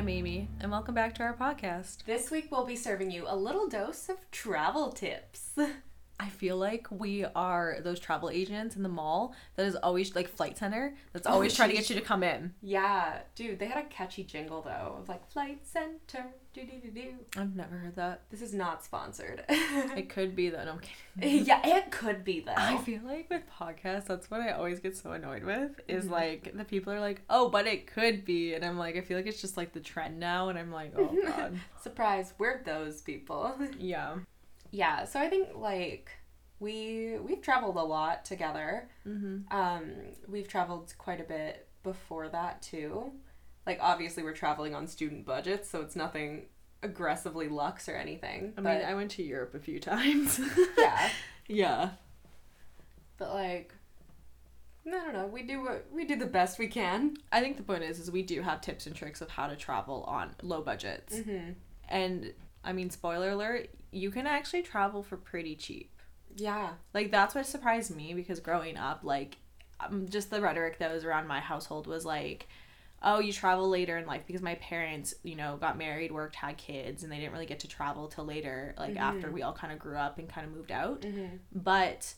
I'm Amy, and welcome back to our podcast. This week we'll be serving you a little dose of travel tips. I feel like we are those travel agents in the mall that is always like Flight Centre that's Oh, always trying to get you to come in. yeah, dude, they had a catchy jingle though of like Flight Centre. Do do do do. I've never heard that. This is not sponsored. It could be though. No, I'm kidding. yeah, it could be though. I feel like with podcasts, that's what I always get so annoyed with. Is Mhm. like the people are like, "Oh, but it could be," and I'm like, I feel like it's just like the trend now, and I'm like, "Oh god." Surprise, we're those people. yeah. yeah, so I think like we we've traveled a lot together. Mm-hmm. Um, we've traveled quite a bit before that too. Like obviously we're traveling on student budgets, so it's nothing aggressively luxe or anything. I but mean, I went to Europe a few times. yeah, yeah. but like I don't know. We do what we do the best we can. I think the point is, is we do have tips and tricks of how to travel on low budgets. Mm-hmm. And I mean, spoiler alert, you can actually travel for pretty cheap. Yeah. Like that's what surprised me because growing up, like um, just the rhetoric that was around my household was like, oh, you travel later in life because my parents, you know, got married, worked, had kids, and they didn't really get to travel till later, like after Mhm. we all kind of grew up and kind of moved out. Mm-hmm. But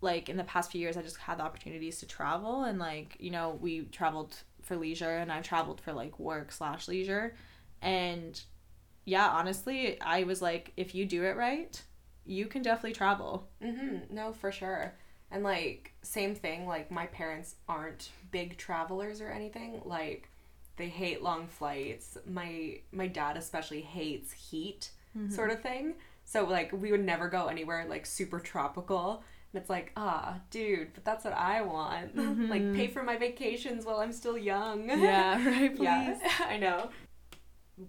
like in the past few years, I just had the opportunities to travel, and like you know, we traveled for leisure, and I've traveled for like work slash leisure, and yeah, honestly, I was like, if you do it right, you can definitely travel. Mm-hmm. No, for sure. And like same thing. Like my parents aren't big travelers or anything. Like they hate long flights. My my dad especially hates heat, sort of thing. So like we would never go anywhere like super tropical. And it's like, ah, dude, but that's what I want. like pay for my vacations while I'm still young. Yeah, right, please. yeah, I know.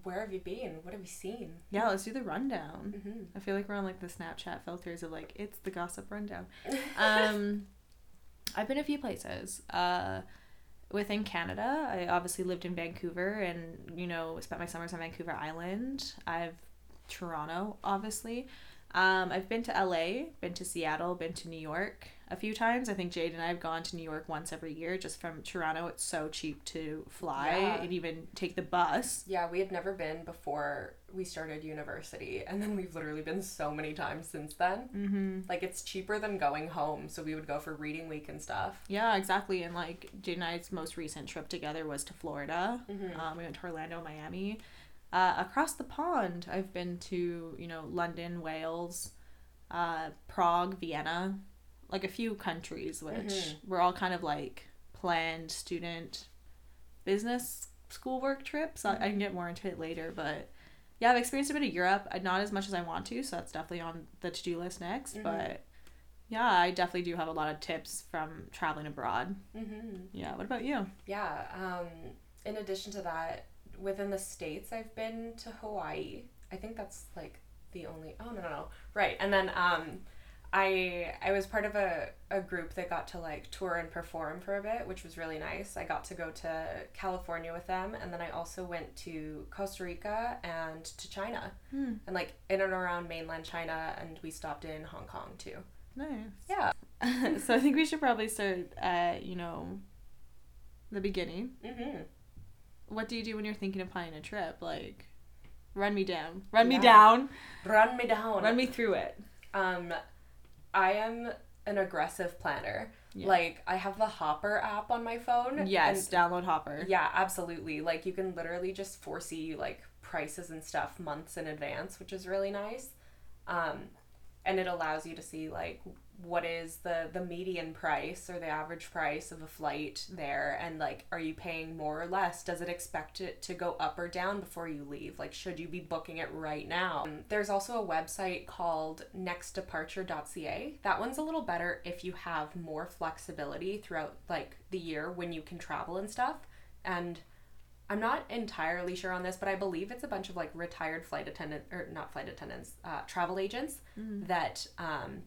Where have you been? What have you seen? Yeah, let's do the rundown. Mm-hmm. I feel like we're on like the Snapchat filters of like it's the gossip rundown. Um, I've been a few places. Uh, within Canada, I obviously lived in Vancouver and you know spent my summers on Vancouver Island. I've Toronto, obviously. Um, I've been to LA, been to Seattle, been to New York a few times. I think Jade and I have gone to New York once every year. Just from Toronto, it's so cheap to fly Yeah. and even take the bus. Yeah, we had never been before we started university, and then we've literally been so many times since then. Mm-hmm. Like, it's cheaper than going home, so we would go for reading week and stuff. Yeah, exactly. And like Jade and I's most recent trip together was to Florida. Mhm. Um, we went to Orlando, Miami. Uh, across the pond, I've been to you know London, Wales, uh, Prague, Vienna, like a few countries, which Mhm. were all kind of like planned student business schoolwork trips. I, I can get more into it later, but yeah, I've experienced a bit of Europe. Not as much as I want to, so that's definitely on the to do list next. Mhm. But yeah, I definitely do have a lot of tips from traveling abroad. Mm-hmm. Yeah. What about you? Yeah, um, in addition to that, within the States, I've been to Hawaii. I think that's like the only. Oh, no, no, no. Right. And then, um, I I was part of a, a group that got to like tour and perform for a bit, which was really nice. I got to go to California with them, and then I also went to Costa Rica and to China, Hmm. and like in and around mainland China, and we stopped in Hong Kong too. Nice. Yeah. so I think we should probably start at you know the beginning. Mm-hmm. What do you do when you're thinking of planning a trip? Like, run me down. Run me down. Run me down. Run me through it. Um, I am an aggressive planner. Yeah. Like I have the Hopper app on my phone. Yes, download Hopper. yeah, absolutely. Like you can literally just foresee like prices and stuff months in advance, which is really nice. Um, and it allows you to see like what is the the median price or the average price of a flight there? And like are you paying more or less? Does it expect it to go up or down before you leave? Like should you be booking it right now? Um, there's also a website called nextdeparture.ca that one's a little better if you have more flexibility throughout like the year when you can travel and stuff. And I'm not entirely sure on this, but I believe it's a bunch of like retired flight attendant or not flight attendants, uh, travel agents that um,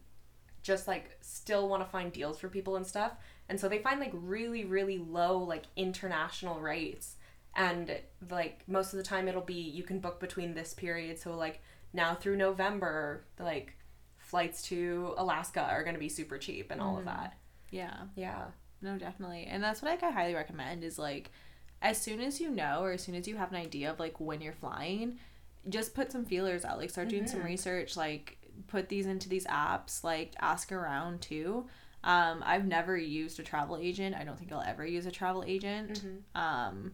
just like still want to find deals for people and stuff. And so they find like really, really low like international rates. And like most of the time it'll be you can book between this period. So like now through November, like flights to Alaska are going to be super cheap and all of that. Yeah. Yeah. No, definitely. And that's what like, I highly recommend is like as soon as you know or as soon as you have an idea of like when you're flying, just put some feelers out. Like start doing some Mhm. research, like put these into these apps, like ask around too. Um, I've never used a travel agent. I don't think I'll ever use a travel agent. Mhm. Um,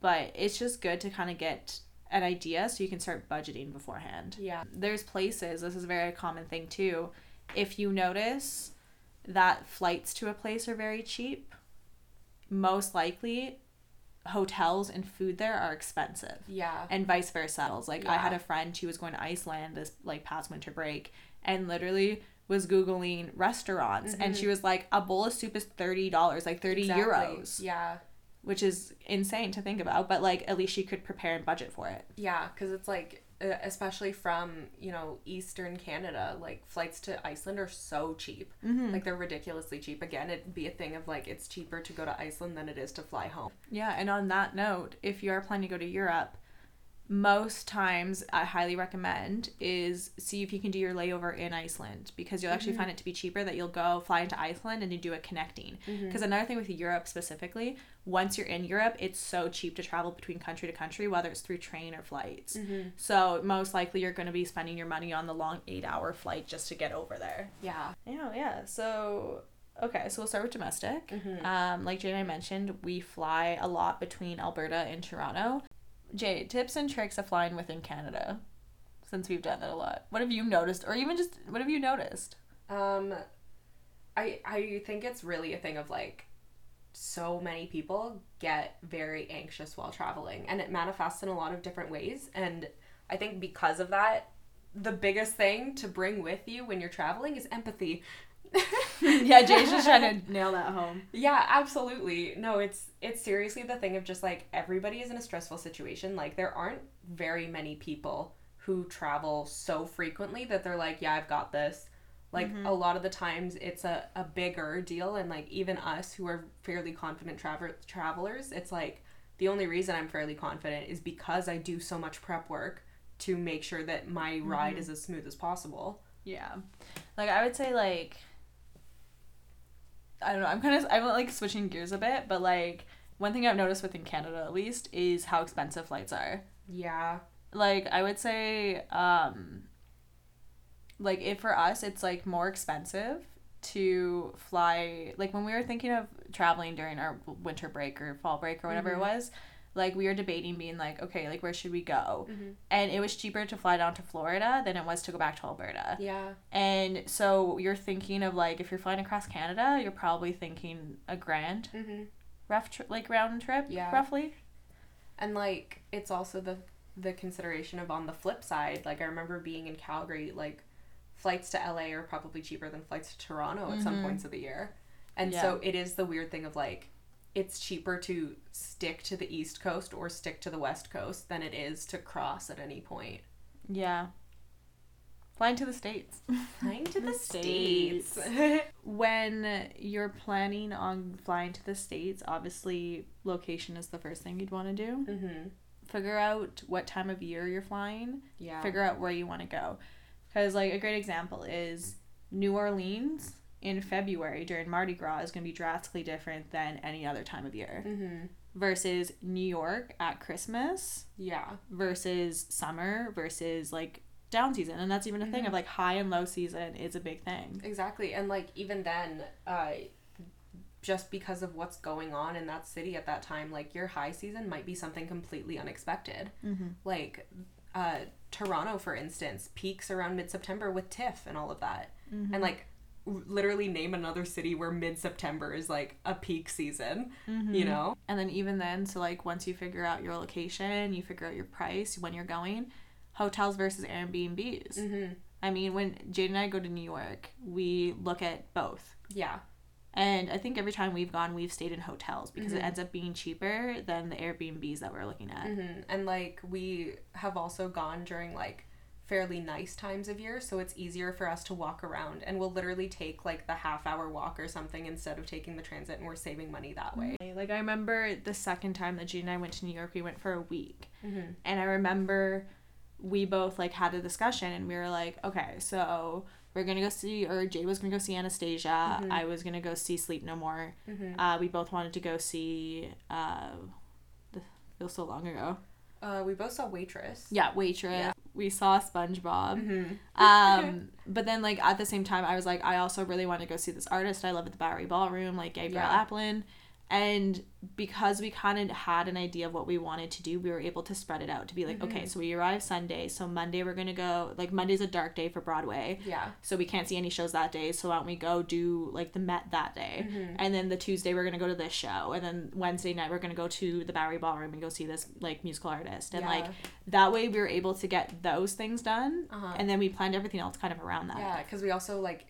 but it's just good to kind of get an idea so you can start budgeting beforehand. Yeah. There's places, this is a very common thing too. If you notice that flights to a place are very cheap, most likely hotels and food there are expensive. Yeah. And vice versa. Like I had a friend, she was going to Iceland this like past winter break and literally was googling restaurants and she mm-hmm. was like a bowl of soup is $30 like 30 Exactly. euros Yeah. which is insane to think about but like at least she could prepare and budget for it Yeah, because it's like, Uh, especially from, you know, Eastern Canada, like flights to Iceland are so cheap. Mm-hmm. Like they're ridiculously cheap. Again, it'd be a thing of like, it's cheaper to go to Iceland than it is to fly home. yeah and on that note if you are planning to go to europe most times i highly recommend is see if you can do your layover in iceland because you'll actually mm-hmm. find it to be cheaper that you'll go fly into iceland and you do a connecting mm-hmm. because another thing with europe specifically once you're in europe it's so cheap to travel between country to country whether it's through train or flights so most likely you're going to be spending your money on the long eight hour flight just to get over there Yeah. Yeah, yeah. So, okay, so we'll start with domestic. Mhm. Um, like Jay and I mentioned, we fly a lot between Alberta and Toronto. Jay, tips and tricks of flying within Canada, since we've done that a lot. What have you noticed, or even just what have you noticed? Um, I I think it's really a thing of like, so many people get very anxious while traveling, and it manifests in a lot of different ways. And I think because of that, the biggest thing to bring with you when you're traveling is empathy. yeah, Jay's just trying to nail that home. Yeah, absolutely. No, it's it's seriously the thing of just like everybody is in a stressful situation. Like there aren't very many people who travel so frequently that they're like, yeah, I've got this. Like a lot of the times it's a, a bigger deal and like even us who are fairly confident travel travelers, it's like the only reason I'm fairly confident is because I do so much prep work to make sure that my ride is as smooth as possible. Yeah, like I would say like. I don't know. I'm kind of I'm like switching gears a bit, but like one thing I've noticed within Canada at least is how expensive flights are. Yeah. like i would say um like if for us it's like more expensive to fly like when we were thinking of traveling during our winter break or fall break or whatever Mhm. it was like we were debating being like okay like where should we go Mhm. and it was cheaper to fly down to florida than it was to go back to alberta Yeah. and so you're thinking of like if you're flying across canada you're probably thinking a grand Mm-hmm. rough tri- like round trip Yeah. roughly And like it's also the the consideration of on the flip side, like I remember being in Calgary, like flights to LA are probably cheaper than flights to Toronto at some Mhm. points of the year. And Yeah. so it is the weird thing of like it's cheaper to stick to the east coast or stick to the west coast than it is to cross at any point. yeah flying to the states Flying to The the states. when you're planning on flying to the states obviously location is the first thing you'd want to do mhm. figure out what time of year you're flying Yeah. figure out where you want to go because like a great example is new orleans in february during mardi gras is going to be drastically different than any other time of year mhm. versus new york at christmas Yeah. versus summer versus like down season and that's even a thing Mhm. of like high and low season is a big thing Exactly. And like even then, uh just because of what's going on in that city at that time, like your high season might be something completely unexpected. mm-hmm. Like uh Toronto for instance peaks around mid-September with TIFF and all of that. Mm-hmm. And like literally name another city where mid-September is like a peak season, you know? And then even then, so like once you figure out your location, you figure out your price when you're going, hotels versus Airbnbs. Mhm. I mean, when Jade and I go to New York, we look at both. Yeah. And I think every time we've gone, we've stayed in hotels because it Mhm. ends up being cheaper than the Airbnbs that we're looking at. hmm And like we have also gone during like fairly nice times of year, so it's easier for us to walk around, and we'll literally take like the half hour walk or something instead of taking the transit, and we're saving money that way. Like I remember the second time that Jade and I went to New York, we went for a week. Mm-hmm. And I remember we both like had a discussion and we were like, okay, so we're gonna go see or Jade was gonna go see Anastasia. Mhm. I was gonna go see Sleep No More. Mm-hmm. Uh, we both wanted to go see uh, Feels so long ago. Uh, we both saw Waitress. Yeah, Waitress. Yeah. We saw SpongeBob. Mm-hmm. um, but then like at the same time, I was like, I also really want to go see this artist I love at the Bowery Ballroom, like Gabrielle Yeah. Aplin. And because we kind of had an idea of what we wanted to do, we were able to spread it out to be like, okay, so we arrive Sunday, so Monday we're gonna go. Like Monday's a dark day for Broadway, Yeah. so we can't see any shows that day. So why don't we go do like the Met that day? Mm-hmm. And then the Tuesday we're gonna go to this show, and then Wednesday night we're gonna go to the Bowery Ballroom and go see this like musical artist. And like that way we were able to get those things done, Uh-huh. and then we planned everything else kind of around that. Yeah, because we also like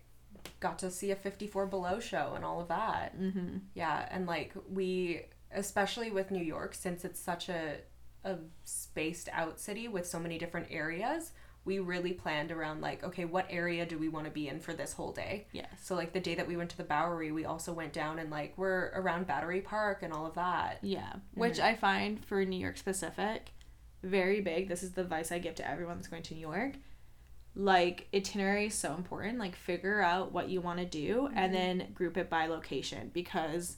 got to see a 54 Below show and all of that. Mm-hmm. Yeah, and like we, especially with New York, since it's such a a spaced out city with so many different areas, we really planned around like, okay, what area do we want to be in for this whole day? yeah So like the day that we went to the Bowery, we also went down and like we're around Battery Park and all of that. Yeah. Which I find for New York specific, very big. This is the advice I give to everyone that's going to New York. Like itinerary is so important. Like figure out what you want to do and then group it by location because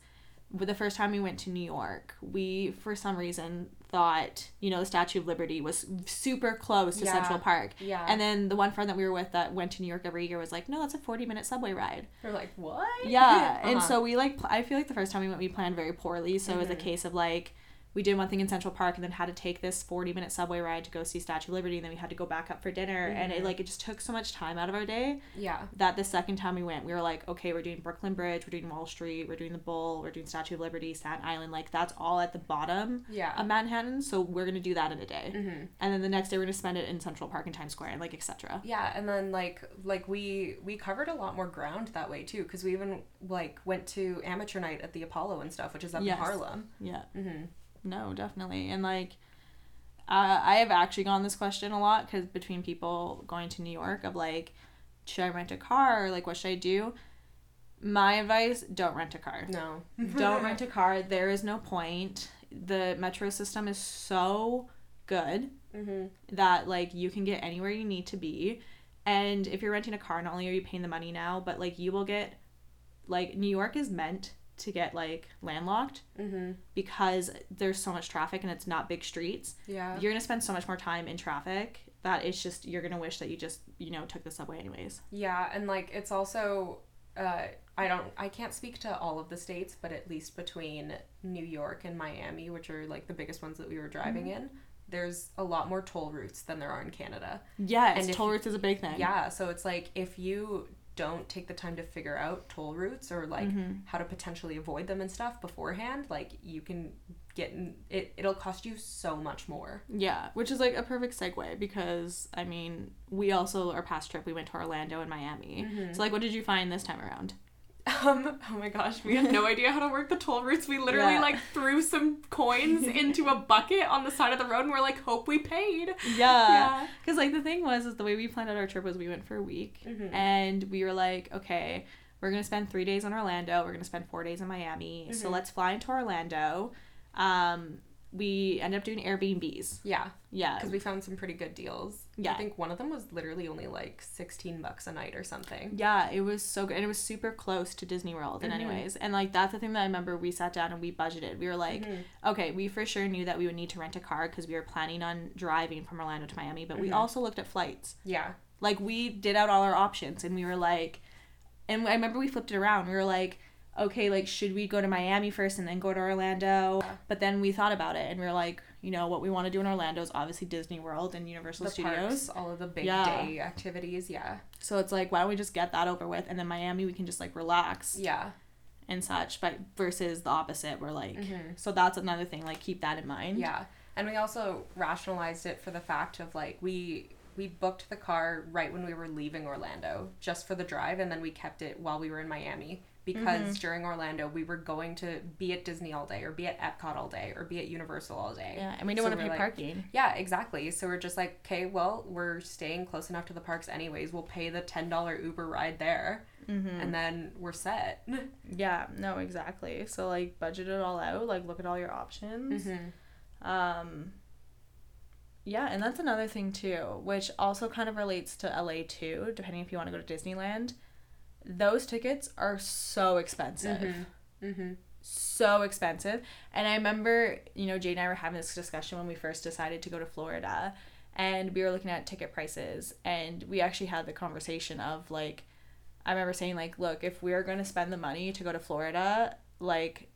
the first time we went to New York, we for some reason thought, you know, the Statue of Liberty was super close to Yeah. Central Park. Yeah. And then the one friend that we were with that went to New York every year was like, "No, that's a 40-minute subway ride." We're like, what? Yeah, and Uh-huh. so we like. Pl- I feel like the first time we went, we planned very poorly. So it was a Mm-hmm. case of like, we did one thing in Central Park and then had to take this forty minute subway ride to go see Statue of Liberty, and then we had to go back up for dinner, and Mm-hmm. it like it just took so much time out of our day yeah. that the second time we went, we were like, okay, we're doing Brooklyn Bridge, we're doing Wall Street, we're doing the Bull, we're doing Statue of Liberty, Staten Island, like that's all at the bottom Yeah. of Manhattan. So we're gonna do that in a day, Mhm. and then the next day we're gonna spend it in Central Park and Times Square and like etc. Yeah, and then like like we we covered a lot more ground that way too, because we even like went to amateur night at the Apollo and stuff, which is up Yes. in Harlem. Yeah. Mm-hmm. No, definitely. And like, uh, I have actually gotten this question a lot because between people going to New York of like, should I rent a car or like what should I do? My advice: don't rent a car. No. don't rent a car. There is no point. The metro system is so good Mm-hmm. that like you can get anywhere you need to be. And if you're renting a car, not only are you paying the money now, but like you will get like New York is meant to get like landlocked Mm-hmm. because there's so much traffic and it's not big streets. Yeah. You're gonna spend so much more time in traffic that it's just you're gonna wish that you just you know took the subway anyways. Yeah, and like it's also uh I don't I can't speak to all of the states, but at least between New York and Miami, which are like the biggest ones that we were driving Mm-hmm. in, there's a lot more toll routes than there are in Canada. Yes, And if toll routes is a big thing. Yeah, so it's like if you don't take the time to figure out toll routes or like Mm-hmm. how to potentially avoid them and stuff beforehand, like you can get in, it it'll cost you so much more. Yeah, which is like a perfect segue because I mean we also our past trip we went to Orlando and Miami. Mm-hmm. So like, what did you find this time around? Um, oh my gosh, we had no idea how to work the toll routes. We literally Yeah. like threw some coins into a bucket on the side of the road and we're like, hope we paid. Yeah, because like the thing was is the way we planned out our trip was we went for a week Mhm. and we were like, okay, we're gonna spend three days in Orlando. We're gonna spend four days in Miami. So Mhm. let's fly into Orlando. Um, we ended up doing Airbnbs. Yeah, Yeah, because we found some pretty good deals. Yeah. I think one of them was literally only like 16 bucks a night or something. Yeah, it was so good. And it was super close to Disney World, and Mhm. anyways. And like, that's the thing that I remember we sat down and we budgeted. We were like, Mhm. okay, we for sure knew that we would need to rent a car because we were planning on driving from Orlando to Miami, but we Mhm. also looked at flights. Yeah. Like, we did out all our options, and we were like, and I remember we flipped it around. We were like, okay, like, should we go to Miami first and then go to Orlando? But then we thought about it, and we were like, you know, what we want to do in Orlando is obviously Disney World and Universal The Studios. parks, all of the big Yeah. day activities. Yeah. So it's like, why don't we just get that over with, and then Miami we can just like relax Yeah. and such. But versus the opposite, we're like, Mhm. so that's another thing. Like, keep that in mind. Yeah. And we also rationalized it for the fact of like we we booked the car right when we were leaving Orlando just for the drive and then we kept it while we were in Miami because during Orlando we were going to be at Disney all day or be at Epcot all day or be at Universal all day. Yeah, and we don't So want to pay like- parking. Yeah, exactly. So we're just like, okay, well, we're staying close enough to the parks anyways. We'll pay the $10 Uber ride there Mm-hmm. and then we're set. Yeah, no, exactly. So like budget it all out, like look at all your options. Mm-hmm. Um Yeah, and that's another thing too, which also kind of relates to LA too, depending if you want to go to Disneyland. Those tickets are so expensive. Mm-hmm. so expensive. And I remember, you know, Jade and I were having this discussion when we first decided to go to Florida and we were looking at ticket prices and we actually had the conversation of like I remember saying like, look, if we're going to spend the money to go to Florida, like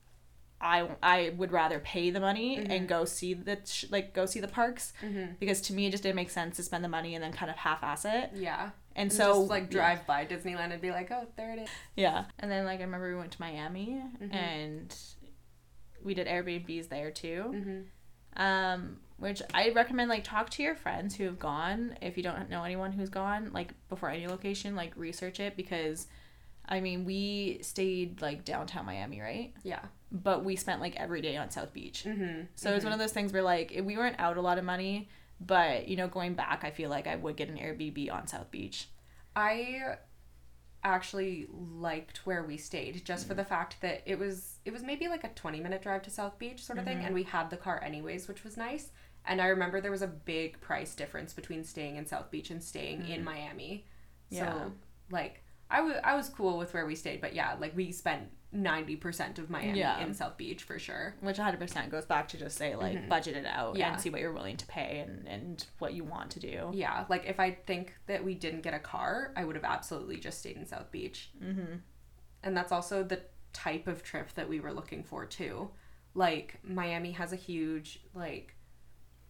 I, I would rather pay the money Mm-hmm. and go see the sh- like go see the parks because to me it just didn't make sense to spend the money and then kind of half-ass it. Yeah. And And so just like drive by Disneyland and be like, oh, there it is. yeah. And then like I remember we went to Miami Mm-hmm. and we did Airbnbs there too. Mm-hmm. Um, which I recommend like talk to your friends who have gone. If you don't know anyone who's gone, like before any location, like research it because I mean we stayed like downtown Miami, right? Yeah. But we spent like every day on South Beach. Mm-hmm. So it was one of those things where like if we weren't out a lot of money, but you know, going back I feel like I would get an Airbnb on South Beach. I actually liked where we stayed just Mm. for the fact that it was it was maybe like a 20 minute drive to South Beach sort of thing Mm-hmm. and we had the car anyways which was nice and I remember there was a big price difference between staying in South Beach and staying in Miami. Yeah. so like I wa- I was cool with where we stayed but yeah like we spent 90% of Miami Yeah. in South Beach for sure Which 100% goes back to just say like budget it out Mm-hmm. Yeah. and see what you're willing to pay and, and what you want to do. yeah like if I think that we didn't get a car I would have absolutely just stayed in South Beach Mm-hmm. and that's also the type of trip that we were looking for too like miami has a huge like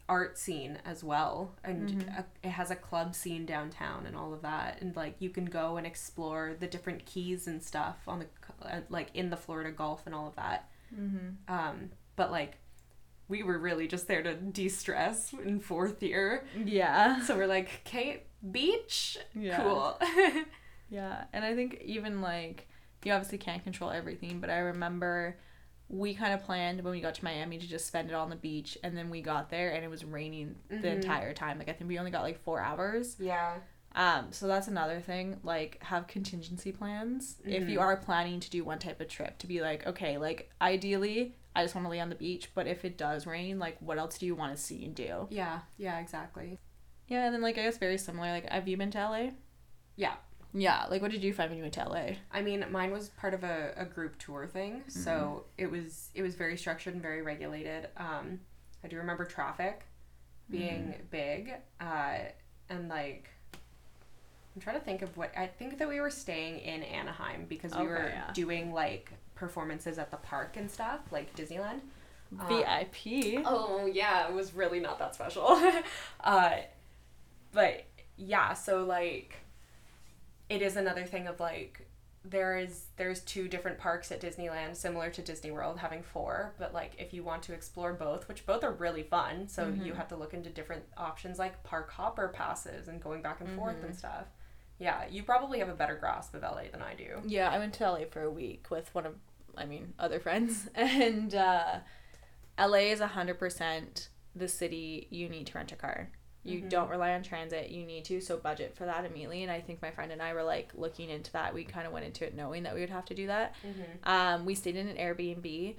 art scene as well and a, it has a club scene downtown and all of that and like you can go and explore the different keys and stuff on the uh, like in the florida gulf and all of that Mm-hmm. um but like we were really just there to de-stress in fourth year Yeah. so we're like okay beach Yeah. cool Yeah. And I think even like, you obviously can't control everything, but I remember we kind of planned when we got to Miami to just spend it on the beach. And then we got there and it was raining the Mhm. entire time. Like, I think we only got like four hours. yeah Um, so that's another thing. Like, have contingency plans if you Mhm. are planning to do one type of trip. To be like, okay, like ideally, I just want to lay on the beach. But if it does rain, like, what else do you want to see and do? yeah yeah exactly Yeah, and then like I guess very similar. Like, have you been to LA? yeah Yeah. Like, what did you find when you went to LA? I mean, mine was part of a, a group tour thing, so it was it was very structured and very regulated. Um, I do remember traffic being big, uh, and like I'm trying to think of what I think that we were staying in Anaheim because we Okay, were yeah. doing like performances at the park and stuff, like Disneyland. Um, VIP. Oh yeah, it was really not that special. uh, but yeah, so like, it is another thing of like, there is there's two different parks at Disneyland, similar to Disney World, having four. But like, if you want to explore both, which both are really fun, so you have to look into different options like park hopper passes and going back and forth and stuff. Yeah, you probably have a better grasp of LA than I do. Yeah, I went to LA for a week with one of, I mean, other friends, and uh, LA is hundred percent the city you need to rent a car. You don't rely on transit. You need to, so budget for that immediately. And I think my friend and I were like looking into that. We kind of went into it knowing that we would have to do that. Um, we stayed in an Airbnb,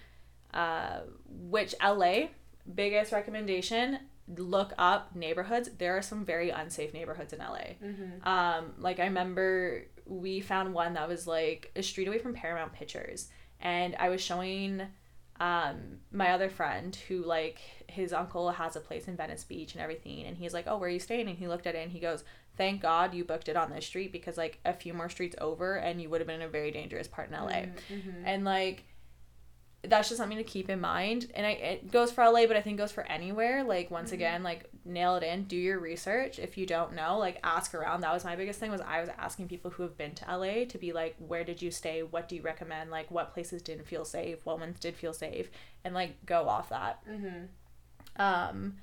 uh, which LA biggest recommendation. Look up neighborhoods. There are some very unsafe neighborhoods in LA. Um, like I remember we found one that was like a street away from Paramount Pictures, and I was showing um my other friend who like his uncle has a place in Venice Beach and everything, and he's like, "Oh, where are you staying?" And he looked at it and he goes, "Thank God you booked it on this street because like a few more streets over, and you would have been in a very dangerous part in LA." And like that's just something to keep in mind. And I, it goes for la but i think it goes for anywhere. Like once again like nail it in do your research. If you don't know like ask around. That was my biggest thing was i was asking people who have been to la to be like where did you stay? What do you recommend? Like what places didn't feel safe? What ones did feel safe? And like go off that. Um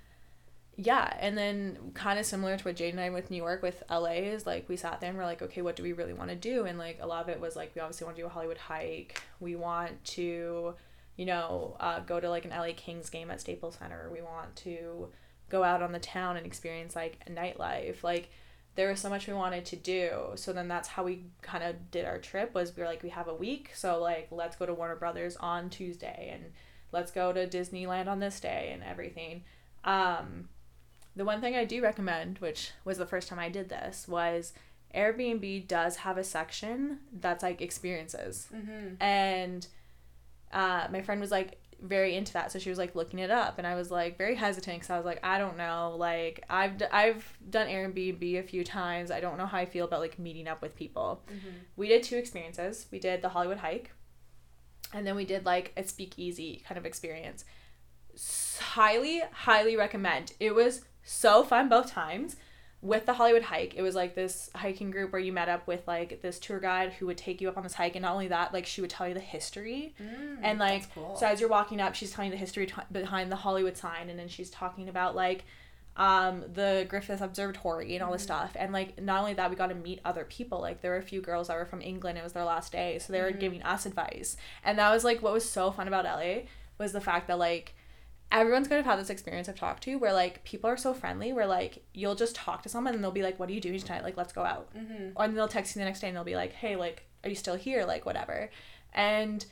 yeah. And then kind of similar to what jade and i with new york with la is like we sat there and we're like okay what do we really want to do? And like a lot of it was like we obviously want to do a hollywood hike. We want to you know uh, go to like an la kings game at staples center. We want to go out on the town and experience like nightlife. Like there was so much we wanted to do. So then that's how we kind of did our trip was we were like we have a week. So like let's go to warner brothers on tuesday and let's go to disneyland on this day and everything. Um, the one thing I do recommend, which was the first time I did this, was Airbnb does have a section that's like experiences. Mm-hmm. And uh, my friend was like very into that, so she was like looking it up, and I was like very hesitant because I was like, I don't know, like I've d- I've done Airbnb a few times. I don't know how I feel about like meeting up with people. We did two experiences. We did the Hollywood hike, and then we did like a speakeasy kind of experience. Highly, highly recommend. It was so fun both times. With the Hollywood hike, it was like this hiking group where you met up with like this tour guide who would take you up on this hike, and not only that, like she would tell you the history, mm, and like cool. so as you're walking up, she's telling you the history t- behind the Hollywood sign, and then she's talking about like um the Griffith Observatory and all this mm. stuff. And like not only that, we got to meet other people. Like there were a few girls that were from England. It was their last day, so they were mm. giving us advice. And that was like what was so fun about LA was the fact that like everyone's gonna have had this experience I've talked to where like people are so friendly where like you'll just talk to someone and they'll be like, "What are you doing tonight? Like let's go out." Mm-hmm. They'll text you the next day and they'll be like, "Hey, like are you still here? Like whatever." And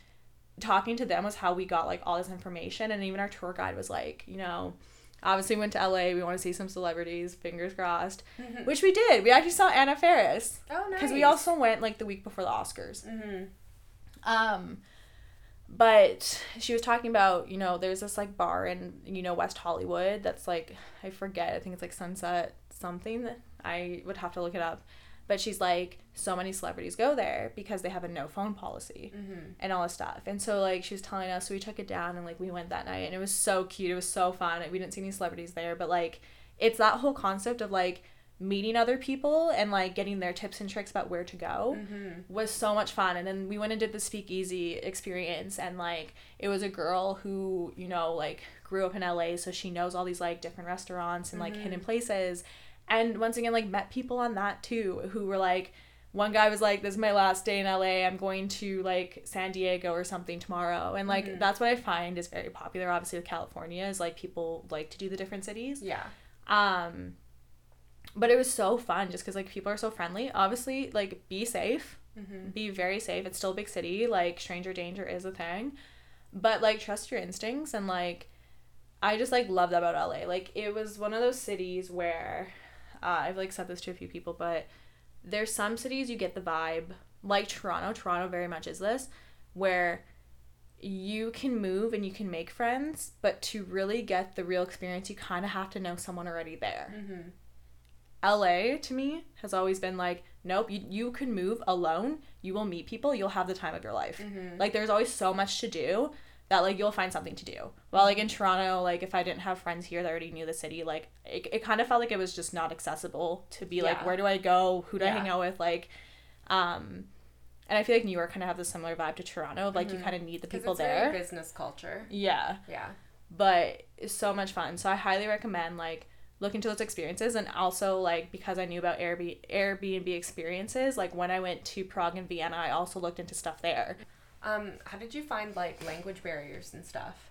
talking to them was how we got like all this information and even our tour guide was like, you know, obviously we went to LA, we want to see some celebrities, fingers crossed, which we did. We actually saw Anna Faris Oh, nice. because we also went like the week before the Oscars. Mm-hmm. Um, but she was talking about, you know, there's this like bar in, you know, West Hollywood that's like, I forget, I think it's like Sunset something. I would have to look it up. But she's like, so many celebrities go there because they have a no phone policy Mm-hmm. and all this stuff. And so like she was telling us, so we took it down and like we went that night and it was so cute. It was so fun. We didn't see any celebrities there, but like it's that whole concept of like meeting other people and like getting their tips and tricks about where to go Mm-hmm. was so much fun. And then we went and did the speakeasy experience and like it was a girl who, you know, like grew up in LA, so she knows all these like different restaurants and like Mhm. hidden places. And once again, like met people on that too who were like one guy was like, This is my last day in LA. I'm going to like San Diego or something tomorrow. And like Mhm. that's what I find is very popular, obviously with California, is like people like to do the different cities. Yeah. Um but it was so fun just because like people are so friendly. Obviously, like be safe Mm-hmm. be very safe. It's still a big city. Like stranger danger is a thing, but like trust your instincts and like I just like love that about LA. Like it was one of those cities where uh, I've like said this to a few people, but there's some cities you get the vibe like Toronto. Toronto very much is this where you can move and you can make friends, but to really get the real experience, you kind of have to know someone already there. Mm-hmm. LA to me has always been like, nope, you, you can move alone, you will meet people, you'll have the time of your life. Mm-hmm. Like there's always so much to do that like you'll find something to do. While like in Toronto, like if I didn't have friends here that already knew the city, like it, it kind of felt like it was just not accessible to be like, where do I go? Who do I hang out with? Like, um, and I feel like New York kind of have a similar vibe to Toronto. Of, like you Mhm. kind of need the people it's there. business culture. Yeah Yeah. but it's so much fun. So I highly recommend like look into those experiences and also like because I knew about Airbnb Airbnb experiences, like when I went to Prague and Vienna, I also looked into stuff there. Um, how did you find like language barriers and stuff?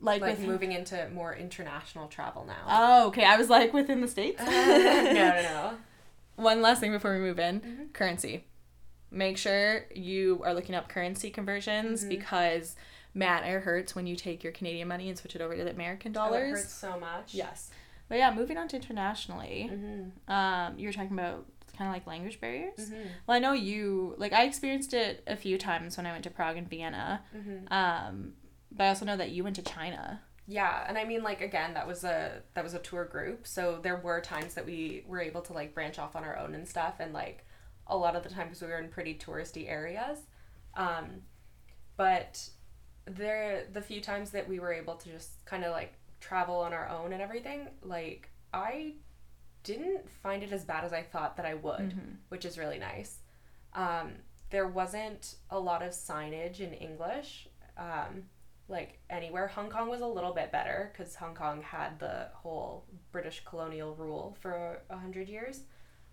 Like, Like with moving into more international travel now. Oh, okay. I was like within the states. no, no, no. One last thing before we move in, Mhm. currency. Make sure you are looking up currency conversions Mhm. because man, it hurts when you take your Canadian money and switch it over to the American Oh, it dollars. hurts so much. yes. But yeah, moving on to internationally. Mm-hmm. Um, you were talking about kind of like language barriers. Mm-hmm. Well, I know you like I experienced it a few times when I went to Prague and Vienna. Mm-hmm. Um, but I also know that you went to China. Yeah, and I mean like again that was a that was a tour group, so there were times that we were able to like branch off on our own and stuff and like a lot of the times we were in pretty touristy areas. Um but there the few times that we were able to just kind of like travel on our own and everything, like I didn't find it as bad as I thought that I would, Mhm. which is really nice. Um there wasn't a lot of signage in English. Um like anywhere. Hong Kong was a little bit better because Hong Kong had the whole British colonial rule for a hundred years.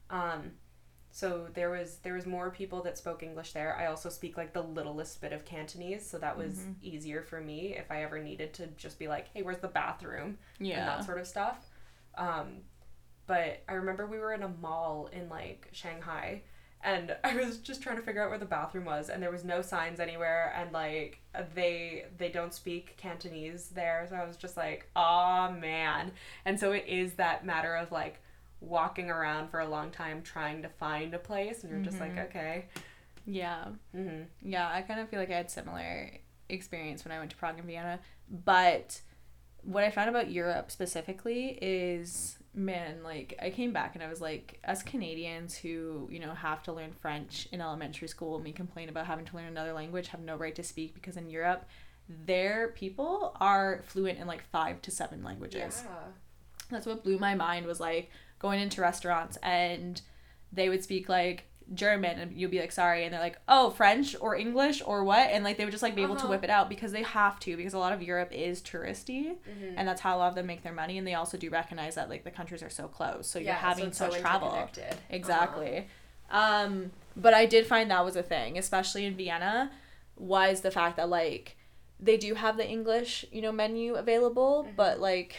Um, so there was there was more people that spoke English there. I also speak like the littlest bit of Cantonese, so that was Mhm. easier for me if I ever needed to just be like, "Hey, where's the bathroom?" and Yeah. that sort of stuff. Um, but I remember we were in a mall in like Shanghai and I was just trying to figure out where the bathroom was and there was no signs anywhere and like they they don't speak Cantonese there so I was just like oh man and so it is that matter of like walking around for a long time trying to find a place and you're just like Mhm. okay Yeah. mm-hmm. Yeah. I kind of feel like I had similar experience when I went to Prague and Vienna. But what I found about Europe specifically is man, like I came back and I was like, as Canadians who, you know, have to learn French in elementary school and we complain about having to learn another language, have no right to speak because in Europe, their people are fluent in like five to seven languages. Yeah. That's what blew my mind was like going into restaurants and they would speak like German and you'd be like sorry and they're like oh French or English or what and like they would just like be able to Uh-huh. whip it out because they have to because a lot of Europe is touristy Mhm. and that's how a lot of them make their money and they also do recognize that like the countries are so close so you're Yeah, so having to so travel interconnected. exactly um but I did find that was a thing especially in Vienna was the fact that like they do have the English you know menu available Mhm. but like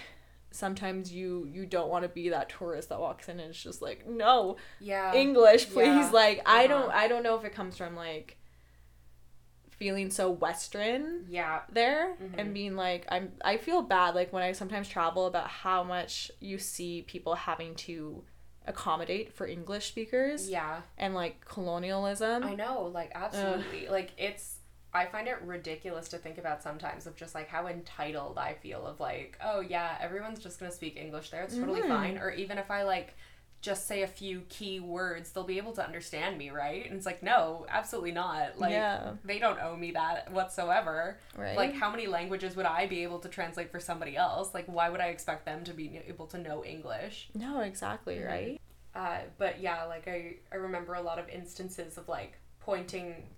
sometimes you you don't want to be that tourist that walks in and it's just like no Yeah. English please yeah, like I don't uh-huh. I don't know if it comes from like feeling so western yeah. there Mhm. and being like I'm I feel bad like when I sometimes travel about how much you see people having to accommodate for English speakers Yeah. and like colonialism. I know, like absolutely. Like it's I find it ridiculous to think about sometimes of just like how entitled I feel of like, oh yeah, everyone's just gonna speak English there. It's totally Mhm. fine. Or even if I like just say a few key words, they'll be able to understand me, right? And it's like, no, absolutely not. Like yeah, they don't owe me that whatsoever. right. Like how many languages would I be able to translate for somebody else? Like why would I expect them to be able to know English? no, exactly, Mhm. right? Uh, but yeah, like I, I remember a lot of instances of like pointing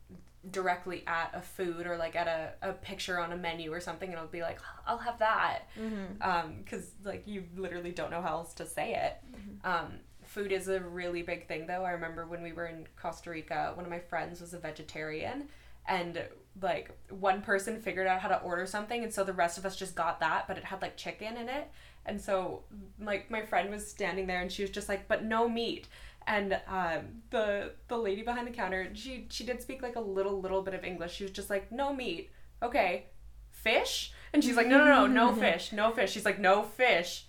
directly at a food or like at a, a picture on a menu or something and I'll be like, I'll have that. Mm-hmm. Um, like you literally don't know how else to say it. Um, food is a really big thing though. I remember when we were in Costa Rica, one of my friends was a vegetarian and like one person figured out how to order something and so the rest of us just got that, but it had like chicken in it. And so like my friend was standing there and she was just like, but no meat. And um, the the lady behind the counter, she she did speak like a little little bit of English. She was just like, no meat. Okay, fish. And she's like, no no no no fish no fish. She's like, no fish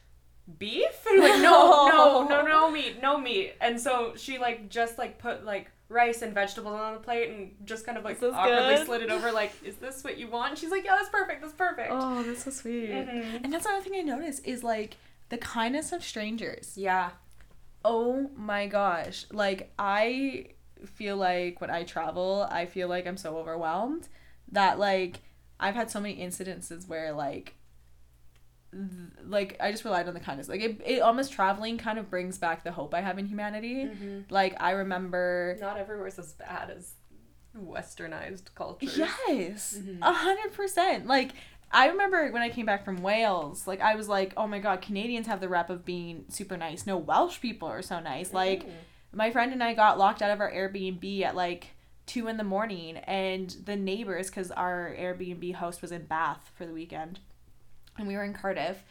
beef and like no no no no meat no meat and so she like just like put like rice and vegetables on the plate and just kind of like awkwardly good? slid it over like is this what you want and she's like yeah that's perfect that's perfect Oh, that's so sweet. Mhm. And that's another thing I noticed is like the kindness of strangers. yeah Oh my gosh. Like I feel like when I travel, I feel like I'm so overwhelmed that like I've had so many incidences where like th- like I just relied on the kindness. Like it, it almost traveling kind of brings back the hope I have in humanity. Mm-hmm. Like I remember not everywhere's as bad as westernized cultures Yes, Mhm. a hundred percent. Like I remember when I came back from Wales, like I was like, oh my god, Canadians have the rep of being super nice. No, Welsh people are so nice. Like Mhm. my friend and I got locked out of our Airbnb at like two in the morning, and the neighbors, because our Airbnb host was in Bath for the weekend, and we were in Cardiff.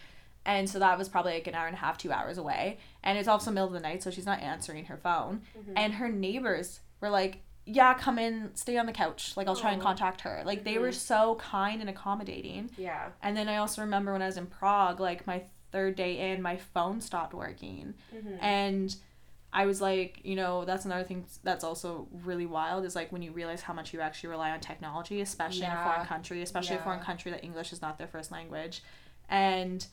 And so that was probably like an hour and a half, two hours away. And it's also middle of the night, so she's not answering her phone. Mhm. And her neighbors were like, Yeah, come in, stay on the couch. Like, I'll try and contact her. Like, they were Mhm. so kind and accommodating. yeah And then I also remember when I was in Prague, like, my third day in, my phone stopped working. Mhm. And I was like, you know, that's another thing that's also really wild is like when you realize how much you actually rely on technology, especially in a foreign country, especially a foreign country that English is not their first language. And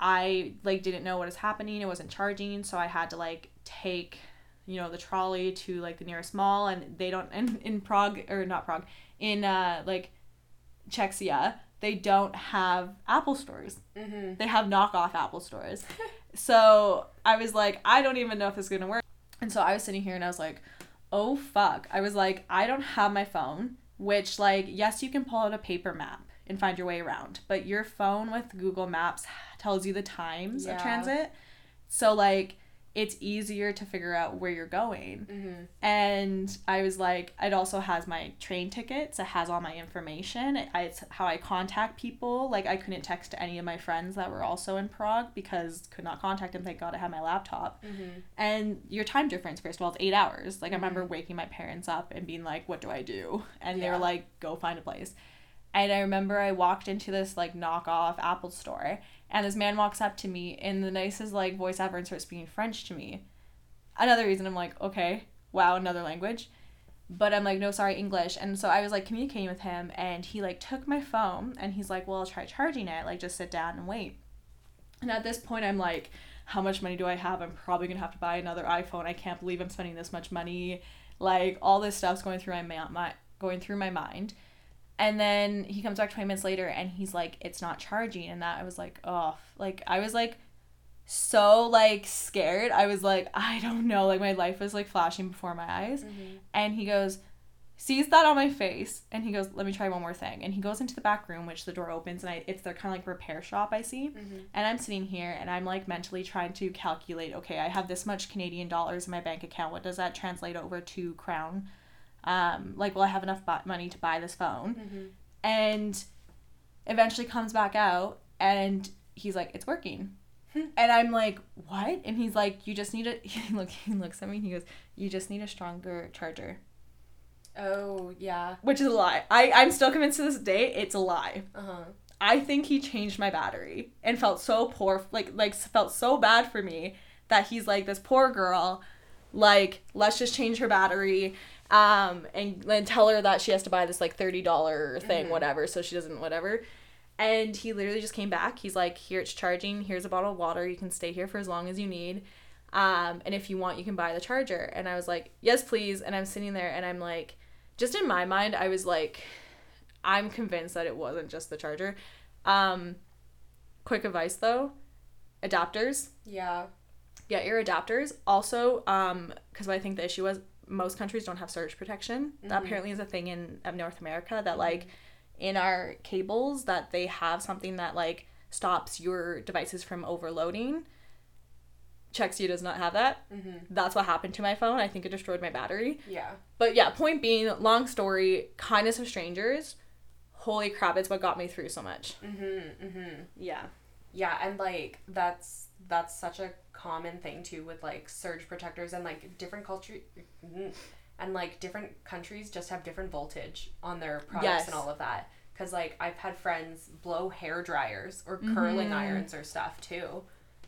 I like didn't know what was happening. It wasn't charging, so I had to like take, you know, the trolley to like the nearest mall and they don't in, in Prague or not Prague, in uh like Czechia, they don't have Apple stores Mhm. they have knockoff Apple stores. so I was like, I don't even know if this is gonna work. And so I was sitting here and I was like, oh fuck. I was like, I don't have my phone, which like, yes, you can pull out a paper map and find your way around, but your phone with Google Maps tells you the times Yeah. of transit. So like it's easier to figure out where you're going. Mhm. And I was like, it also has my train tickets. It has all my information. It, it's how I contact people. Like I couldn't text any of my friends that were also in Prague because could not contact them. Thank God I had my laptop. Mhm. And your time difference, first of all, it's eight hours. Like I remember Mhm. waking my parents up and being like, "What do I do?" And they Yeah. were like, "Go find a place." And I remember I walked into this like knockoff Apple store, and this man walks up to me in the nicest like voice ever and starts speaking French to me. Another reason I'm like, okay, wow, another language. but I'm like, no, sorry, English. And so I was like communicating with him, and he like took my phone, and he's like, well, I'll try charging it. Like, just sit down and wait. And at this point, I'm like, how much money do I have? I'm probably gonna have to buy another iPhone. I can't believe I'm spending this much money. Like, all this stuff's going through my my going through my mind. And then he comes back 20 minutes later and he's like, it's not charging. And that I was like, oh, like, I was like, so like scared. I was like, I don't know. Like, my life was like flashing before my eyes. Mm-hmm. And he goes, sees that on my face. And he goes, let me try one more thing. And he goes into the back room, which the door opens. And I, it's their kind of like repair shop I see. Mm-hmm. And I'm sitting here and I'm like mentally trying to calculate okay, I have this much Canadian dollars in my bank account. What does that translate over to crown? Um, like, will I have enough money to buy this phone? Mm-hmm. And eventually comes back out and he's like, it's working. Hmm. and I'm like, what? And he's like, you just need a. He look. He looks at me. and He goes, you just need a stronger charger, Oh yeah. which is a lie. I I'm still convinced to this day it's a lie. Uh huh. I think he changed my battery and felt so poor, like like felt so bad for me that he's like this poor girl, like let's just change her battery, um, and then tell her that she has to buy this like thirty dollar thing, Mhm. whatever, so she doesn't whatever. And he literally just came back. He's like, here it's charging. Here's a bottle of water. You can stay here for as long as you need. Um, and if you want, you can buy the charger. And I was like, yes, please. And I'm sitting there and I'm like, just in my mind, I was like, I'm convinced that it wasn't just the charger. Um, quick advice though, adapters. Yeah. Get your adapters. Also, um, because I think the issue was most countries don't have surge protection. That Mhm. apparently is a thing in of North America that like in our cables that they have something that like stops your devices from overloading. Czechia does not have that. Mm-hmm. That's what happened to my phone. I think it destroyed my battery. Yeah. But yeah, point being, long story, kindness of strangers. Holy crap, it's what got me through so much. Mm-hmm. Mm-hmm. Yeah. Yeah, and like that's that's such a common thing too with like surge protectors and like different culture and like different countries just have different voltage on their products Yes. and all of that. Cause like I've had friends blow hair dryers or curling Mhm. irons or stuff too,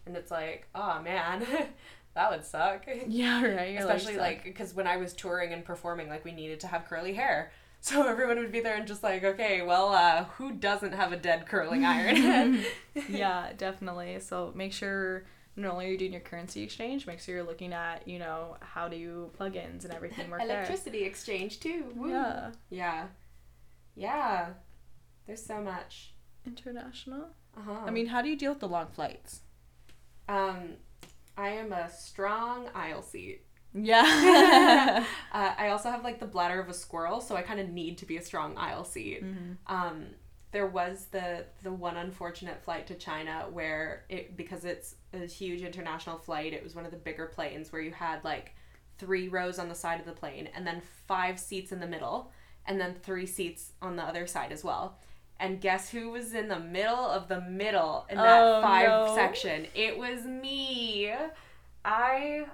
and it's like, oh man, that would suck. Yeah, right. You're Especially like because when I was touring and performing, like we needed to have curly hair. So everyone would be there and just like, okay, well, uh, who doesn't have a dead curling iron? yeah, definitely. So make sure not only are you doing your currency exchange, make sure you're looking at, you know, how do you plugins and everything work there. Electricity exchange too. Woo. Yeah. Yeah. Yeah. There's so much. International. Uh-huh. I mean, how do you deal with the long flights? um, I am a strong aisle seat. Yeah. uh, I also have like the bladder of a squirrel, so I kind of need to be a strong aisle seat. Mhm. Um, there was the the one unfortunate flight to China where it because it's a huge international flight. It was one of the bigger planes where you had like three rows on the side of the plane and then five seats in the middle and then three seats on the other side as well. And guess who was in the middle of the middle in that Oh, five no. section? It was me. I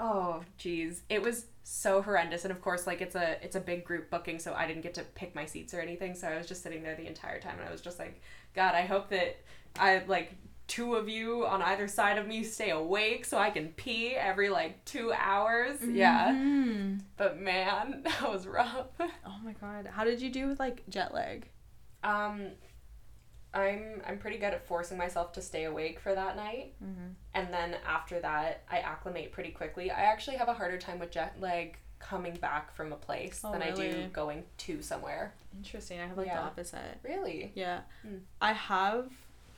oh geez it was so horrendous and of course like it's a it's a big group booking so i didn't get to pick my seats or anything so i was just sitting there the entire time and i was just like god i hope that i like two of you on either side of me stay awake so i can pee every like two hours yeah Mhm. but man that was rough Oh my god. How did you do with like jet lag? um i'm i'm pretty good at forcing myself to stay awake for that night Mm-hmm. and then after that i acclimate pretty quickly i actually have a harder time with jet lag coming back from a place Oh, than i do going to somewhere Interesting. I have like Yeah. the opposite. really Yeah. Mm. I have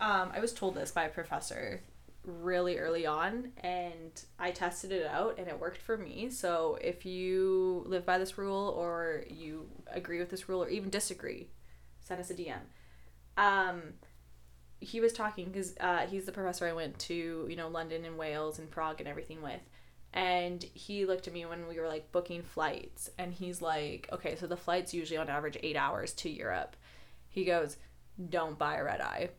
um I was told this by a professor really early on and I tested it out and it worked for me. So if you live by this rule or you agree with this rule or even disagree, send us a DM. Um he was talking because uh, he's the professor I went to, you know, London and Wales and Prague and everything with. And he looked at me when we were like booking flights and he's like, okay, so the flight's usually on average eight hours to Europe. He goes, don't buy a red eye.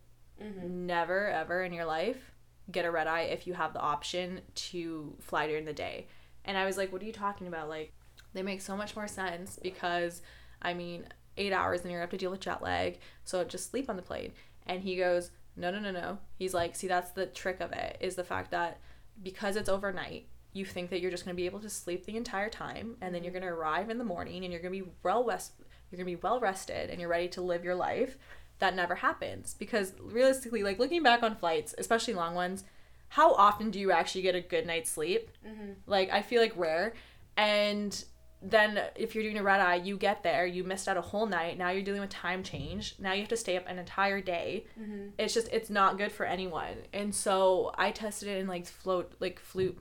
mm-hmm. Never, ever in your life get a red eye if you have the option to fly during the day. And I was like, what are you talking about? Like, they make so much more sense because, I mean, eight hours and you're gonna have to deal with jet lag. So just sleep on the plane. And he goes, no, no, no, no. He's like, see, that's the trick of it is the fact that because it's overnight, you think that you're just to be able to sleep the entire time and then you're going to arrive in the morning and you're to be well rest you're to be well rested and you're ready to live your life that never happens because realistically like looking back on flights especially long ones how often do you actually get a good night's sleep Mm-hmm. like i feel like rare and then if you're doing a red eye you get there you missed out a whole night now you're dealing with time change now you have to stay up an entire day Mm-hmm. it's just it's not good for anyone and so i tested it in like float like flew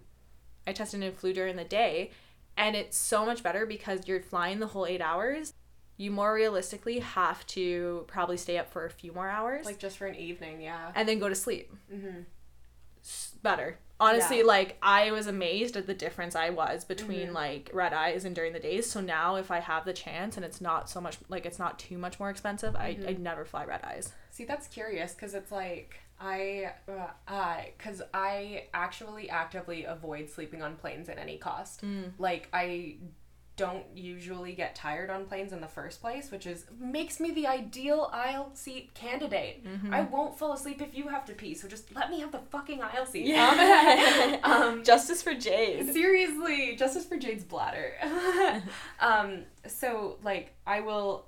i tested it in flew during the day and it's so much better because you're flying the whole eight hours you more realistically have to probably stay up for a few more hours Like just for an evening, yeah. and then go to sleep Mm-hmm. Better honestly Yeah. like i was amazed at the difference i was between Mhm. like red eyes and during the days so now if i have the chance and it's not so much like it's not too much more expensive I, Mhm. i'd never fly red eyes See, that's curious because it's like I, uh, I, because I actually actively avoid sleeping on planes at any cost. Like I don't usually get tired on planes in the first place, which is makes me the ideal aisle seat candidate. I won't fall asleep if you have to pee, so just let me have the fucking aisle seat. Yeah. um, justice for jade Seriously, justice for Jade's bladder. um, so like I will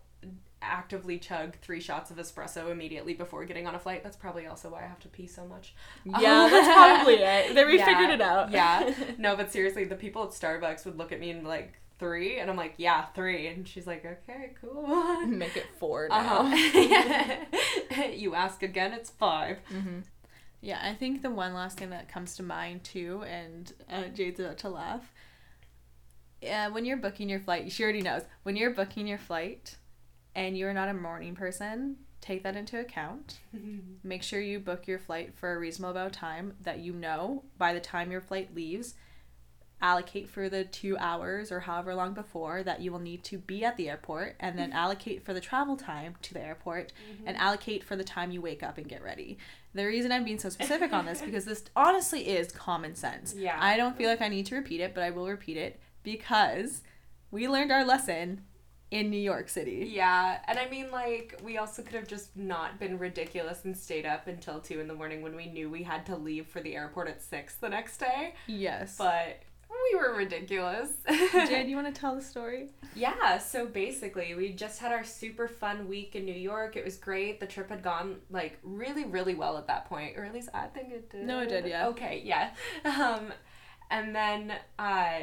actively chug three shots of espresso immediately before getting on a flight. That's probably also why I have to pee so much. Yeah, that's probably it. Then we Yeah, figured it out. Yeah. No, but seriously, the people at Starbucks would look at me and like three, and I'm like, yeah, three, and she's like, okay, cool. Make it four now. Uh-huh. you ask again, it's 5 Mm-hmm. Yeah, I think the one last thing that comes to mind too, and uh, Jade's about to laugh. Yeah, when you're booking your flight, she already knows. When you're booking your flight, and you're not a morning person, take that into account. Make sure you book your flight for a reasonable amount of time that you know by the time your flight leaves. Allocate for the two hours or however long before that you will need to be at the airport, and then mm-hmm. allocate for the travel time to the airport, mm-hmm. and allocate for the time you wake up and get ready. The reason I'm being so specific on this because this honestly is common sense. Yeah. I don't feel like I need to repeat it, but I will repeat it because we learned our lesson in New York City. Yeah, and I mean, like, we also could have just not been ridiculous and stayed up until 2 in the morning when we knew we had to leave for the airport at 6 the next day. Yes. But we were ridiculous. Jade, you want to tell the story? Yeah, so basically, we just had our super fun week in New York. It was great. The trip had gone like really, really well at that point, or at least I think it did. No, it did, yeah. Okay, yeah. Um, and then uh,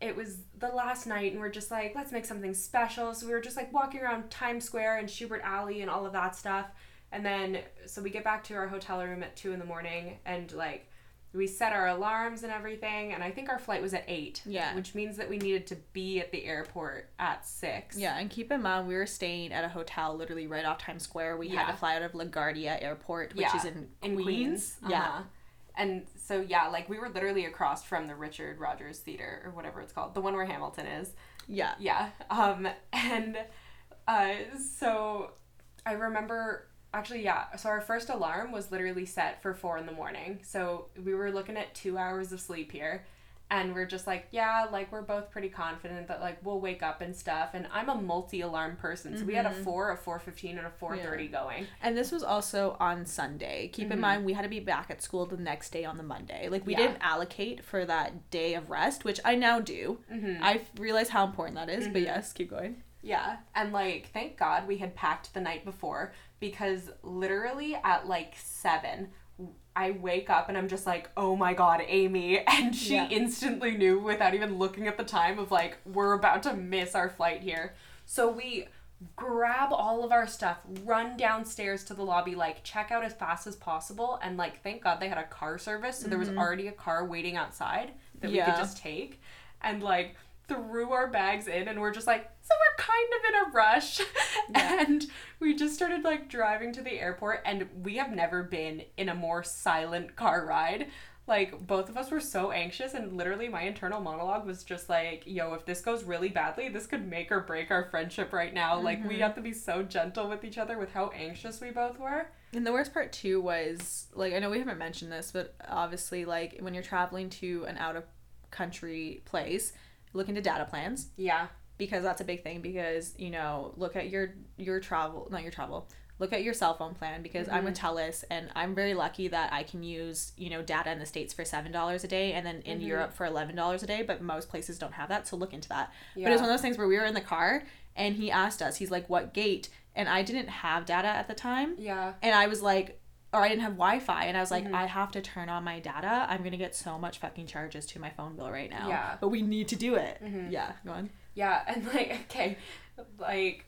it was the last night, and we're just like, let's make something special. So we were just like walking around Times Square and Shubert Alley and all of that stuff. And then, so we get back to our hotel room at two in the morning, and like. We set our alarms and everything, and I think our flight was at eight. Yeah. Which means that we needed to be at the airport at six. Yeah, and keep in mind we were staying at a hotel literally right off Times Square. We had to fly out of LaGuardia Airport, which Yeah, is in, in Queens. Queens. Yeah. Uh-huh. And so yeah, like we were literally across from the Richard Rodgers Theater or whatever it's called, the one where Hamilton is. Yeah. Yeah. Um and uh so I remember actually yeah, so our first alarm was literally set for 4 in the morning. So we were looking at 2 hours of sleep here. And we're just like, yeah, like we're both pretty confident that like we'll wake up and stuff. And I'm a multi-alarm person, so we had a four, a four fifteen, and a four thirty going. And this was also on Sunday. Keep in mind we had to be back at school the next day on the Monday. Like we Mm-hmm. Yeah. didn't allocate for that day of rest, which I now do. Mm-hmm. I realize how important that is, but yes, keep going. Yeah, and like thank God we had packed the night before because literally at like seven, I wake up and I'm just like, oh my God, Amy, and she Yeah. instantly knew without even looking at the time of like we're about to miss our flight here. So we grab all of our stuff, run downstairs to the lobby, like check out as fast as possible, and like thank God they had a car service, so there was mm-hmm. already a car waiting outside that we could just take, and like threw our bags in, and we're just like, so we're kind of in a rush, and we just started like driving to the airport, and we have never been in a more silent car ride. Like both of us were so anxious, and literally my internal monologue was just like, "Yo, if this goes really badly, this could make or break our friendship right now. Like we mm-hmm. have to be so gentle with each other with how anxious we both were." And the worst part too was like I know we haven't mentioned this, but obviously like when you're traveling to an out of country place, look into data plans Yeah. because that's a big thing because you know look at your your travel not your travel look at your cell phone plan because I'm with mm-hmm. TELUS and I'm very lucky that I can use, you know, data in the States for $7 a day and then in mm-hmm. Europe for $11 a day, but most places don't have that. So look into that. Yeah. But it was one of those things where we were in the car and he asked us, he's like, what gate? And I didn't have data at the time. Yeah. And I was like, or I didn't have Wi Fi. And I was like, Mm-hmm. I have to turn on my data. I'm to get so much fucking charges to my phone bill right now. Yeah. Mm-hmm. But we need to do it. Yeah. Go on. Yeah, and like, okay, like,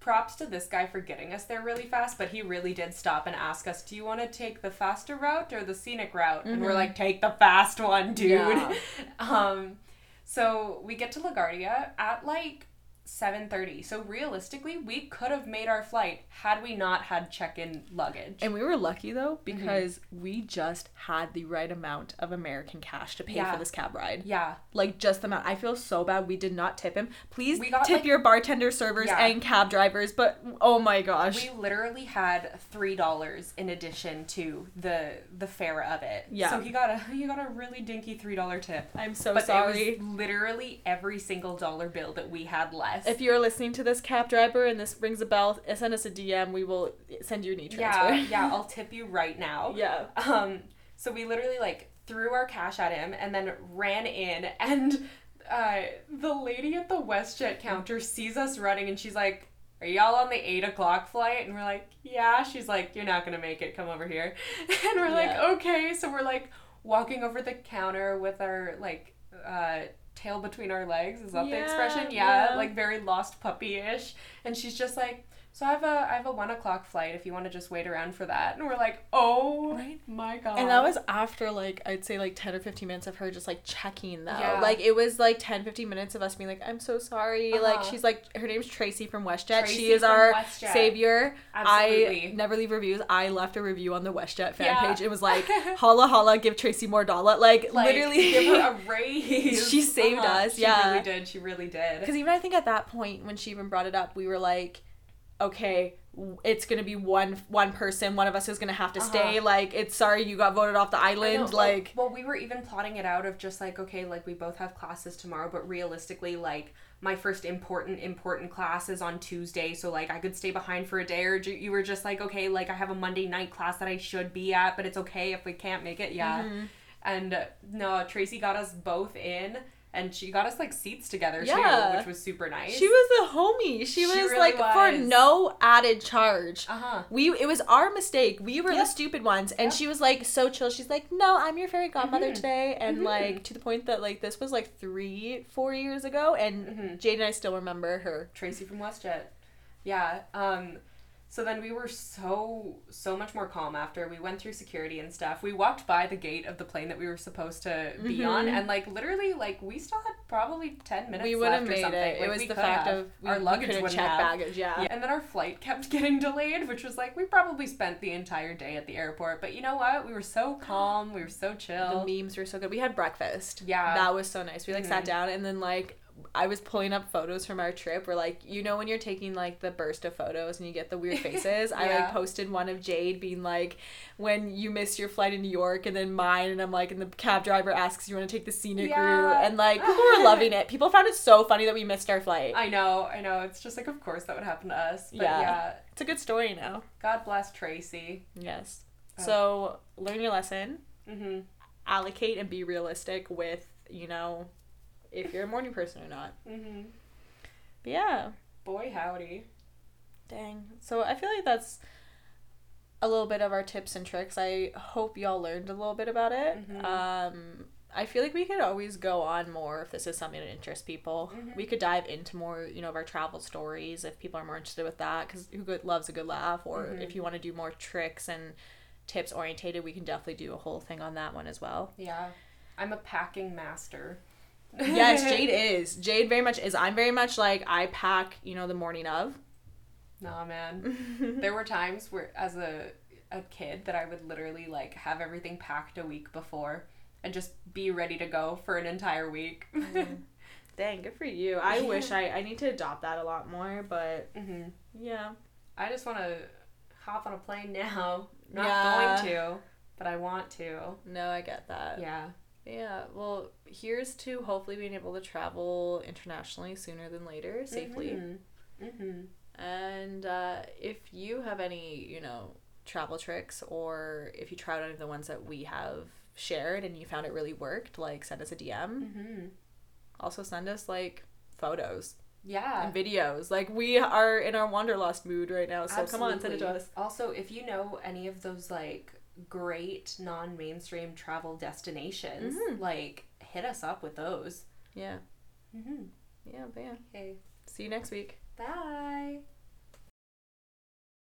props to this guy for getting us there really fast, but he really did stop and ask us, Do you want to take the faster route or the scenic route? And we're like, Take the fast one, dude. Yeah. um, so we get to LaGuardia at like 7.30 so realistically we could have made our flight had we not had check-in luggage And we were lucky though Mm-hmm. because we just had the right amount of American cash to pay Yeah. for this cab ride. yeah Like just the amount. I feel so bad we did not tip him. Please got, tip like- your bartender, servers, Yeah. and cab drivers. But oh my gosh. we literally had three dollars in addition to the the fare of it Yeah. so he got a he got a really dinky three dollar tip I'm so but sorry. it was literally every single dollar bill that we had less. If you're listening to this cab driver and this rings a bell, send us a DM. We will send you an e-transfer. yeah, yeah, I'll tip you right now. yeah. Um, so we literally like threw our cash at him and then ran in, and uh, the lady at the WestJet counter sees us running, and she's like. Are y'all on the eight o'clock flight? And we're like, yeah. She's like, you're not gonna make it. Come over here. And we're like, okay. So we're like walking over the counter with our like uh, tail between our legs. Is that the expression? Yeah, yeah. like very lost puppy ish. And she's just like, so I have a I have a one o'clock flight if you want to just wait around for that. And we're like, oh Right. my god. And that was after like I'd say like 10 or 15 minutes of her just like checking though. Yeah. Like it was like 10 15 minutes of us being like I'm so sorry. Like Uh-huh. she's like her name's Tracy from WestJet. Tracy she is our WestJet. savior. Absolutely. I never leave reviews. I left a review on the WestJet fan Yeah. page. It was like holla holla give Tracy more dollar. Like, like, literally give her a raise. She saved us, She yeah. really did. She really did. Because even I think at that point when she even brought it up, we were like, okay, it's gonna be one one person. One of us is gonna have to stay. Uh-huh. Like, it's sorry you got voted off the know, island. well- like, well, we were even plotting it out of just like okay like we both have classes tomorrow but realistically like my first important important class is on tuesday so like i could stay behind for a day or you were just like okay like i have a monday night class that i should be at but it's okay if we can't make it yeah Mm-hmm. and uh, no tracy got us both in and she got us like seats together Yeah. too which was super nice she was a homie. She She was really like for no added charge. uh-huh We it was our mistake. We were the stupid ones, and Yep. she was like so chill. She's like, "No, I'm your fairy godmother Mhm. today," and Mhm. like to the point that like this was like three, four years ago, and Mhm. Jade and I still remember her. Tracy from WestJet. Yeah. Um so then we were so so much more calm after we went through security and stuff. We walked by the gate of the plane that we were supposed to be on Mhm. and like literally like we still had probably 10 minutes we would have or made something. it. Like, it was the fact have. of we, our luggage wouldn't check have. baggage. Yeah. Yeah. And then our flight kept getting delayed, which was like we probably spent the entire day at the airport. But you know what? We were so calm. We were so chill. The memes were so good. We had breakfast. Yeah. That was so nice. We like sat Mhm. down and then like I was pulling up photos from our trip where like you know when you're taking like the burst of photos and you get the weird faces. I like posted one of Jade being like when you missed your flight in New York and then mine and I'm like and the cab driver asks you want to take the scenic Yeah. route and like people were loving it. People found it so funny that we missed our flight. I know, I know. It's just like of course that would happen to us. But Yeah. yeah It's a good story now. God bless Tracy. Yes. Oh. So learn your lesson. Mm-hmm. Allocate and be realistic with you know if you're a morning person or not. Mm-hmm. But yeah. Boy howdy. Dang. So I feel like that's a little bit of our tips and tricks. I hope y'all learned a little bit about it. Mhm. Um, I feel like we could always go on more if this is something that interests people. Mhm. We could dive into more, you know, of our travel stories if people are more interested with that. Because who good loves a good laugh, or Mhm. if you want to do more tricks and tips orientated, we can definitely do a whole thing on that one as well. Yeah. I'm a packing master. Yes, Jade is. Jade very much is. I'm very much like I pack, you know, the morning of. Nah, man. there were times where, as a a kid, that I would literally like have everything packed a week before and just be ready to go for an entire week. Dang, good for you. I wish I I need to adopt that a lot more, but hmm yeah. I just want to hop on a plane now. Not Yeah. going to, but I want to. No, I get that. Yeah. Yeah. Well, here's to hopefully being able to travel internationally sooner than later safely. hmm And uh, if you have any, you know, travel tricks or if you tried out any of the ones that we have shared and you found it really worked, like send us a DM. Mm-hmm. Also send us like photos Yeah. and videos. Like we are in our wanderlust mood right now, so come on, send it to us. Also, if you know any of those like great non-mainstream travel destinations, Mhm. like hit us up with those. Yeah. Mm-hmm. Yeah, yeah. Okay. See you next week. Bye.